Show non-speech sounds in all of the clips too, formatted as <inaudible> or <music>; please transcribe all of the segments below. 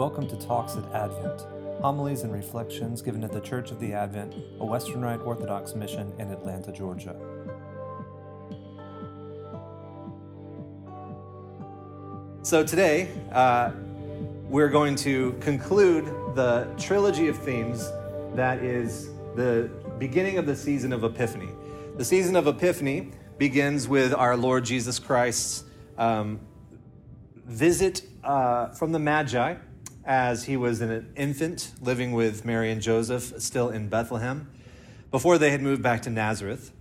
Welcome to Talks at Advent, homilies and reflections given at the Church of the Advent, a Western Rite Orthodox mission in Atlanta, Georgia. So today, uh, we're going to conclude the trilogy of themes that is the beginning of the season of Epiphany. The season of Epiphany begins with our Lord Jesus Christ's um, visit uh, from the Magi as he was an infant living with Mary and Joseph still in Bethlehem before they had moved back to Nazareth.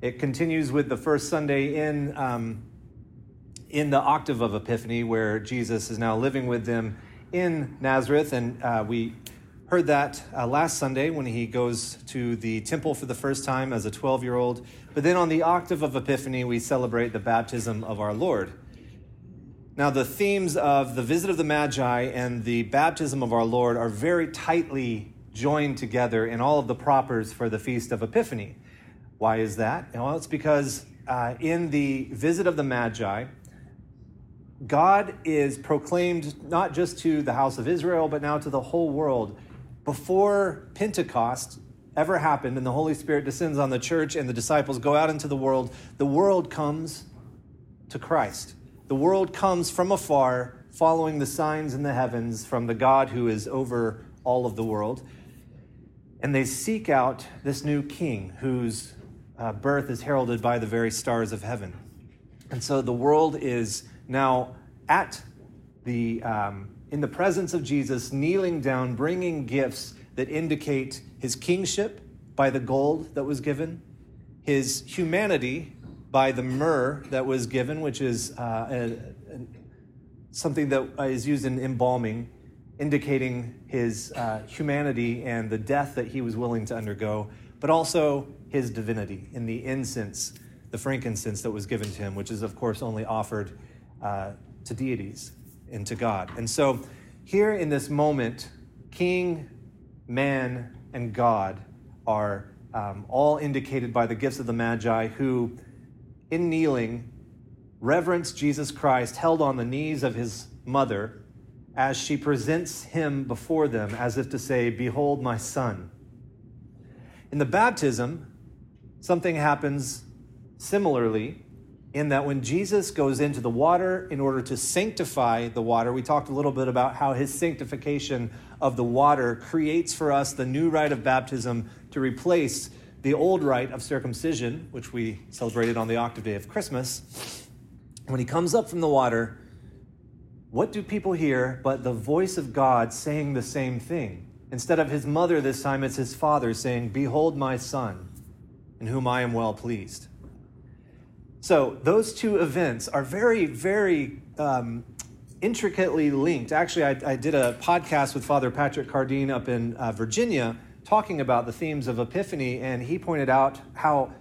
It continues with the first Sunday in, um, in the octave of Epiphany, where Jesus is now living with them in Nazareth. And uh, we heard that uh, last Sunday when he goes to the temple for the first time as a 12 year old. But then on the octave of Epiphany, we celebrate the baptism of our Lord. Now, the themes of the visit of the Magi and the baptism of our Lord are very tightly joined together in all of the propers for the Feast of Epiphany. Why is that? Well, it's because uh, in the visit of the Magi, God is proclaimed not just to the house of Israel, but now to the whole world. Before Pentecost ever happened and the Holy Spirit descends on the church and the disciples go out into the world, the world comes to Christ. The world comes from afar, following the signs in the heavens from the God who is over all of the world. And they seek out this new king whose uh, birth is heralded by the very stars of heaven. And so the world is now at the, um, in the presence of Jesus, kneeling down, bringing gifts that indicate his kingship by the gold that was given, his humanity by the myrrh that was given, which is uh, a, a, something that is used in embalming, indicating his uh, humanity and the death that he was willing to undergo, but also his divinity in the incense, the frankincense that was given to him, which is, of course, only offered uh, to deities and to God. And so, here in this moment, king, man, and God are um, all indicated by the gifts of the Magi who in kneeling, reverence Jesus Christ held on the knees of his mother as she presents him before them as if to say, Behold my son. In the baptism, something happens similarly in that when Jesus goes into the water in order to sanctify the water, we talked a little bit about how his sanctification of the water creates for us the new rite of baptism to replace the old rite of circumcision, which we celebrated on the octave day of Christmas, when he comes up from the water, what do people hear but the voice of God saying the same thing? Instead of his mother this time, it's his father saying, Behold my son, in whom I am well pleased. So those two events are very, very um, intricately linked. Actually, I, I, did a podcast with Father Patrick Cardine up in uh, Virginia talking about the themes of Epiphany, and he pointed out how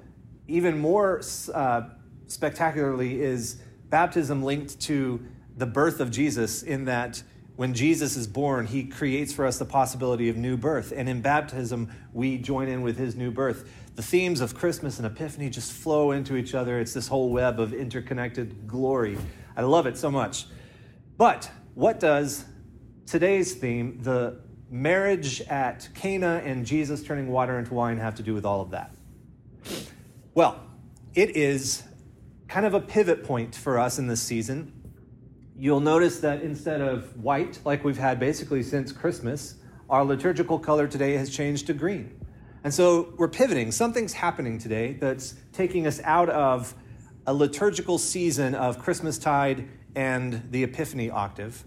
even more uh, spectacularly is baptism linked to the birth of Jesus, in that when Jesus is born, he creates for us the possibility of new birth. And in baptism, we join in with his new birth. The themes of Christmas and Epiphany just flow into each other. It's this whole web of interconnected glory. I love it so much. But what does today's theme, the marriage at Cana and Jesus turning water into wine have to do with all of that? Well, it is kind of a pivot point for us in this season. You'll notice that instead of white, like we've had basically since Christmas, our liturgical color today has changed to green. And so we're pivoting. Something's happening today that's taking us out of a liturgical season of Christmastide and the Epiphany octave.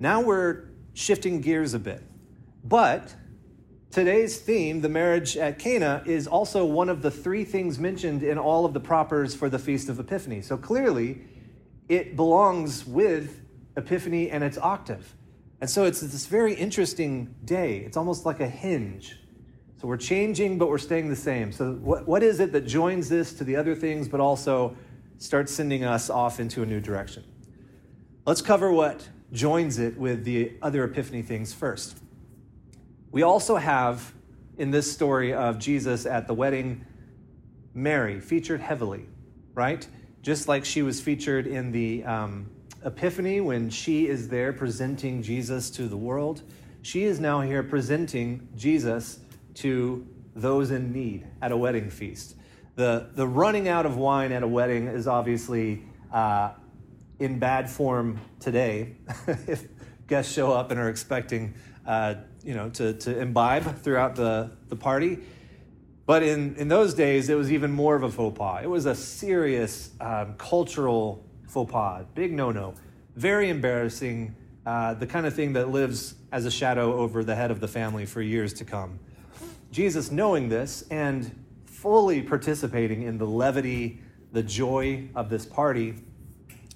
Now we're shifting gears a bit. But today's theme, the marriage at Cana, is also one of the three things mentioned in all of the propers for the Feast of Epiphany. So clearly, it belongs with Epiphany and its octave. And so it's this very interesting day. It's almost like a hinge. So we're changing, but we're staying the same. So, what, what is it that joins this to the other things, but also starts sending us off into a new direction? Let's cover what joins it with the other Epiphany things first. We also have in this story of Jesus at the wedding, Mary featured heavily, right? Just like she was featured in the um, Epiphany, when she is there presenting Jesus to the world, she is now here presenting Jesus to those in need at a wedding feast. The, the running out of wine at a wedding is obviously uh, in bad form today. <laughs> if guests show up and are expecting uh, you know, to, to imbibe throughout the, the party. But in, in those days, it was even more of a faux pas. It was a serious um, cultural faux pas, big no no, very embarrassing, uh, the kind of thing that lives as a shadow over the head of the family for years to come. Jesus, knowing this and fully participating in the levity, the joy of this party,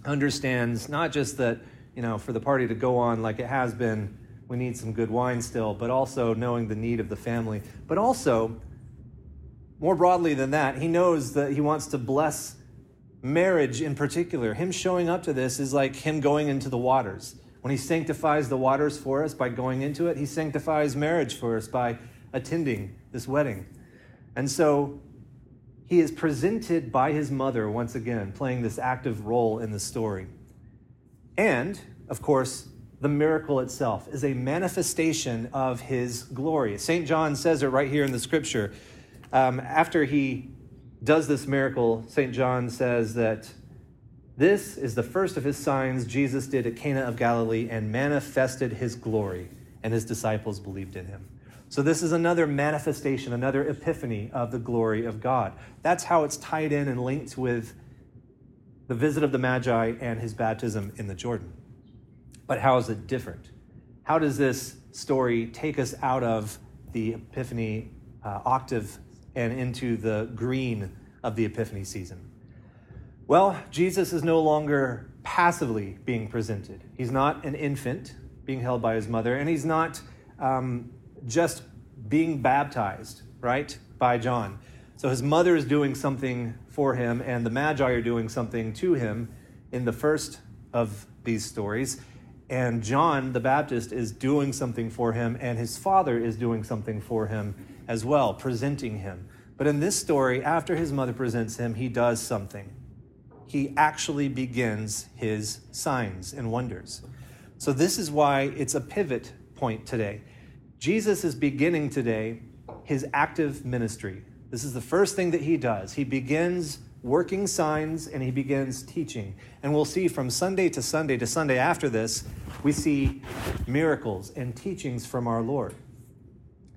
understands not just that, you know, for the party to go on like it has been, we need some good wine still, but also knowing the need of the family, but also more broadly than that, he knows that he wants to bless marriage in particular. Him showing up to this is like him going into the waters. When he sanctifies the waters for us by going into it, he sanctifies marriage for us by attending this wedding. And so he is presented by his mother once again, playing this active role in the story. And, of course, the miracle itself is a manifestation of his glory. St. John says it right here in the scripture. Um, after he does this miracle, St. John says that this is the first of his signs Jesus did at Cana of Galilee and manifested his glory, and his disciples believed in him. So, this is another manifestation, another epiphany of the glory of God. That's how it's tied in and linked with the visit of the Magi and his baptism in the Jordan. But how is it different? How does this story take us out of the Epiphany uh, octave and into the green of the Epiphany season? Well, Jesus is no longer passively being presented. He's not an infant being held by his mother, and he's not um, just being baptized, right, by John. So his mother is doing something for him, and the Magi are doing something to him in the first of these stories. And John the Baptist is doing something for him, and his father is doing something for him as well, presenting him. But in this story, after his mother presents him, he does something. He actually begins his signs and wonders. So, this is why it's a pivot point today. Jesus is beginning today his active ministry. This is the first thing that he does. He begins working signs and he begins teaching. And we'll see from Sunday to Sunday to Sunday after this, we see miracles and teachings from our Lord.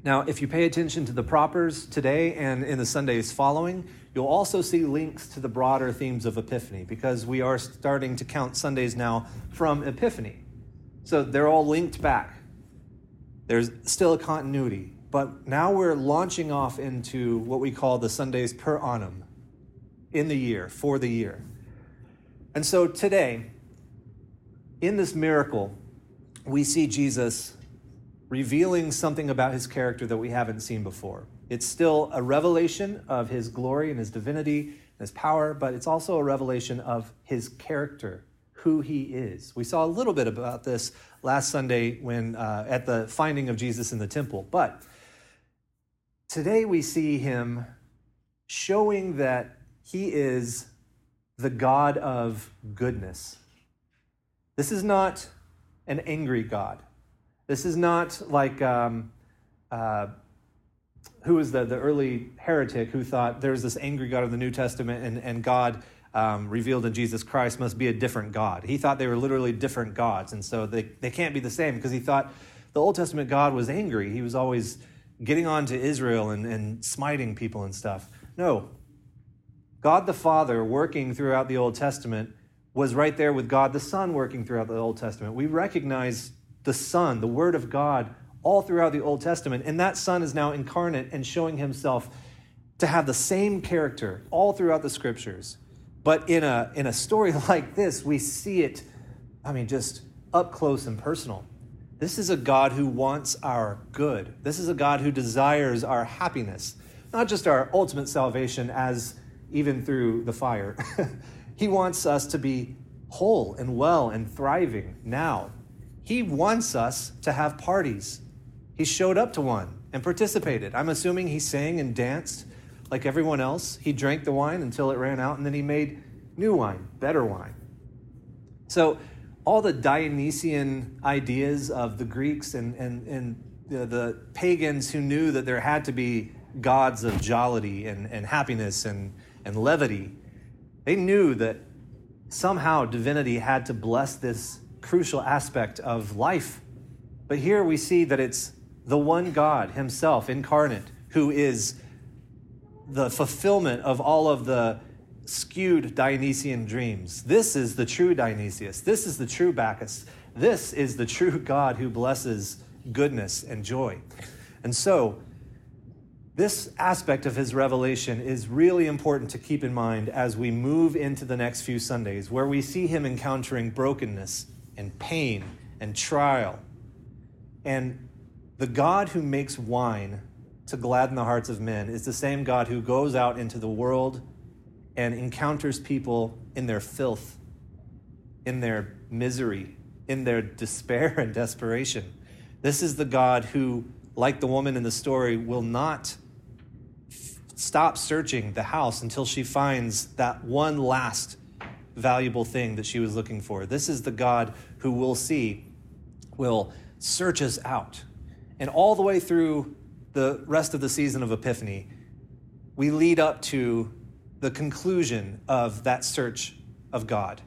Now, if you pay attention to the propers today and in the Sundays following, you'll also see links to the broader themes of Epiphany because we are starting to count Sundays now from Epiphany. So they're all linked back. There's still a continuity, but now we're launching off into what we call the Sundays per annum in the year, for the year. And so today, in this miracle, we see Jesus revealing something about his character that we haven't seen before. It's still a revelation of his glory and his divinity and his power, but it's also a revelation of his character, who he is. We saw a little bit about this last Sunday when uh, at the finding of Jesus in the temple, but today we see him showing that he is the God of goodness. This is not an angry God. This is not like um, uh, who was the, the early heretic who thought there's this angry God of the New Testament and, and God um, revealed in Jesus Christ must be a different God. He thought they were literally different gods, and so they, they can't be the same because he thought the Old Testament God was angry. He was always getting on to Israel and, and smiting people and stuff. No, God the Father working throughout the Old Testament was right there with God the Son working throughout the Old Testament. We recognize the Son, the Word of God, all throughout the Old Testament, and that Son is now incarnate and showing himself to have the same character all throughout the Scriptures. But in a, in a story <laughs> like this, we see it, I mean, just up close and personal. This is a God who wants our good. This is a God who desires our happiness, not just our ultimate salvation as even through the fire. <laughs> he wants us to be whole and well and thriving now. He wants us to have parties. He showed up to one and participated. I'm assuming he sang and danced like everyone else. He drank the wine until it ran out, and then he made new wine, better wine. So all the Dionysian ideas of the Greeks and, and, and the, the pagans who knew that there had to be gods of jollity and, and happiness and, and levity, they knew that somehow divinity had to bless this crucial aspect of life. But here we see that it's the one God Himself incarnate who is the fulfillment of all of the skewed Dionysian dreams. This is the true Dionysius. This is the true Bacchus. This is the true <laughs> God who blesses goodness and joy. And so, this aspect of his revelation is really important to keep in mind as we move into the next few Sundays, where we see him encountering brokenness and pain and trial. And the God who makes wine to gladden the hearts of men is the same God who goes out into the world and encounters people in their filth, in their misery, in their despair and desperation. This is the God who, like the woman in the story, will not f- stop searching the house until she finds that one last valuable thing that she was looking for. This is the God who we'll see will search us out. And all the way through the rest of the season of Epiphany, we lead up to the conclusion of that search of God.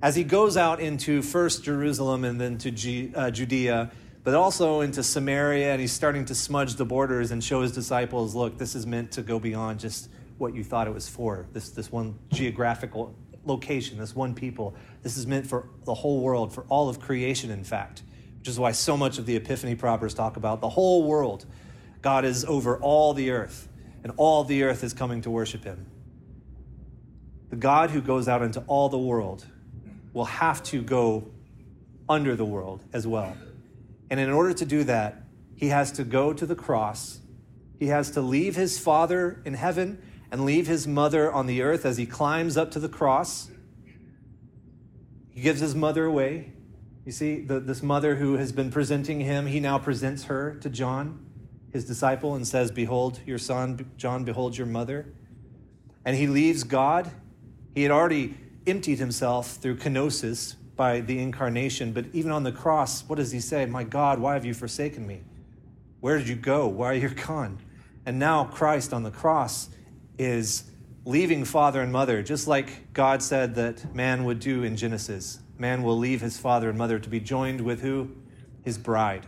As he goes out into first Jerusalem and then to G, uh, Judea, but also into Samaria, and he's starting to smudge the borders and show his disciples look, this is meant to go beyond just what you thought it was for, this, this one geographical location, this one people. This is meant for the whole world, for all of creation, in fact, which is why so much of the Epiphany propers talk about the whole world. God is over all the earth, and all the earth is coming to worship him. The God who goes out into all the world will have to go under the world as well. And in order to do that, he has to go to the cross. He has to leave his Father in heaven and leave his mother on the earth as he climbs up to the cross. He gives his mother away. You see, the, this mother who has been presenting him, he now presents her to John, his disciple, and says, Behold your son, John, behold your mother. And he leaves God. He had already emptied himself through kenosis by the incarnation, but even on the cross, what does he say? My God, why have you forsaken me? Where did you go? Why are you gone? And now Christ on the cross is leaving father and mother, just like God said that man would do in Genesis. Man will leave his father and mother to be joined with who? His bride.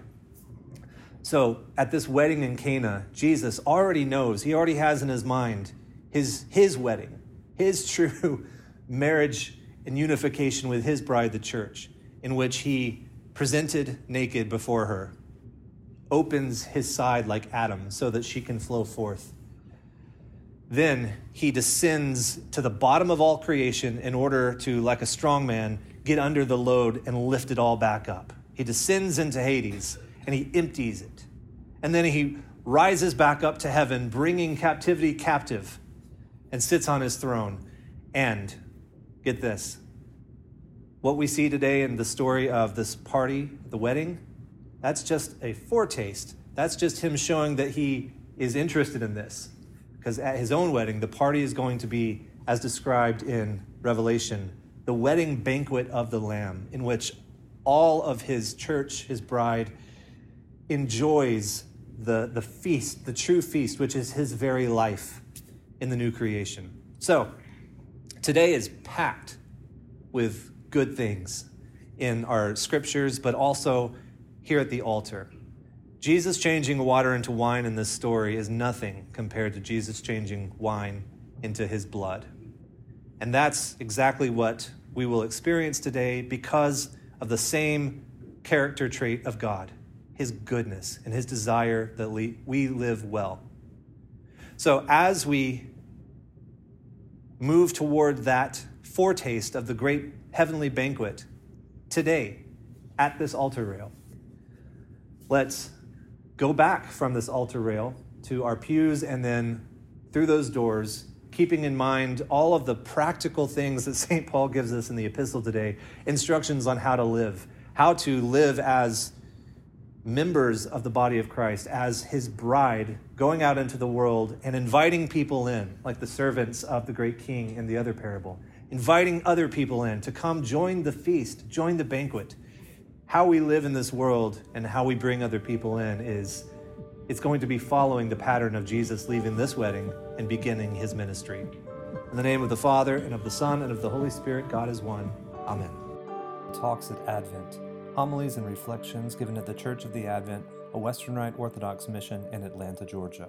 So at this wedding in Cana, Jesus already knows, he already has in his mind his, his wedding, his <laughs> true marriage and unification with his bride, the church, in which he presented naked before her, opens his side like Adam so that she can flow forth then he descends to the bottom of all creation in order to, like a strong man, get under the load and lift it all back up. He descends into Hades and he empties it. And then he rises back up to heaven, bringing captivity captive, and sits on his throne. And get this what we see today in the story of this party, the wedding, that's just a foretaste. That's just him showing that he is interested in this because at his own wedding, the party is going to be, as described in Revelation, the wedding banquet of the Lamb, in which all of his church, his bride, enjoys the, the feast, the true feast, which is his very life in the new creation. So, today is packed with good things in our scriptures, but also here at the altar. Jesus changing water into wine in this story is nothing compared to Jesus changing wine into his blood. And that's exactly what we will experience today because of the same character trait of God his goodness and his desire that we live well. So, as we move toward that foretaste of the great heavenly banquet today at this altar rail, let's go back from this altar rail to our pews and then through those doors, keeping in mind all of the practical things that <laughs> St. Paul gives us in the epistle today instructions on how to live, how to live as members of the body of Christ, as his bride, going out into the world and inviting people in, like the servants of the great king in the other parable, inviting other people in to come join the feast, join the banquet. How we live in this world and how we bring other people in is it's going to be following the pattern of Jesus leaving this wedding and beginning his ministry. In the name of the Father, and of the Son, and of the Holy Spirit, God is one. Amen. Talks at Advent Homilies and reflections given at the Church of the Advent, a Western Rite Orthodox mission in Atlanta, Georgia.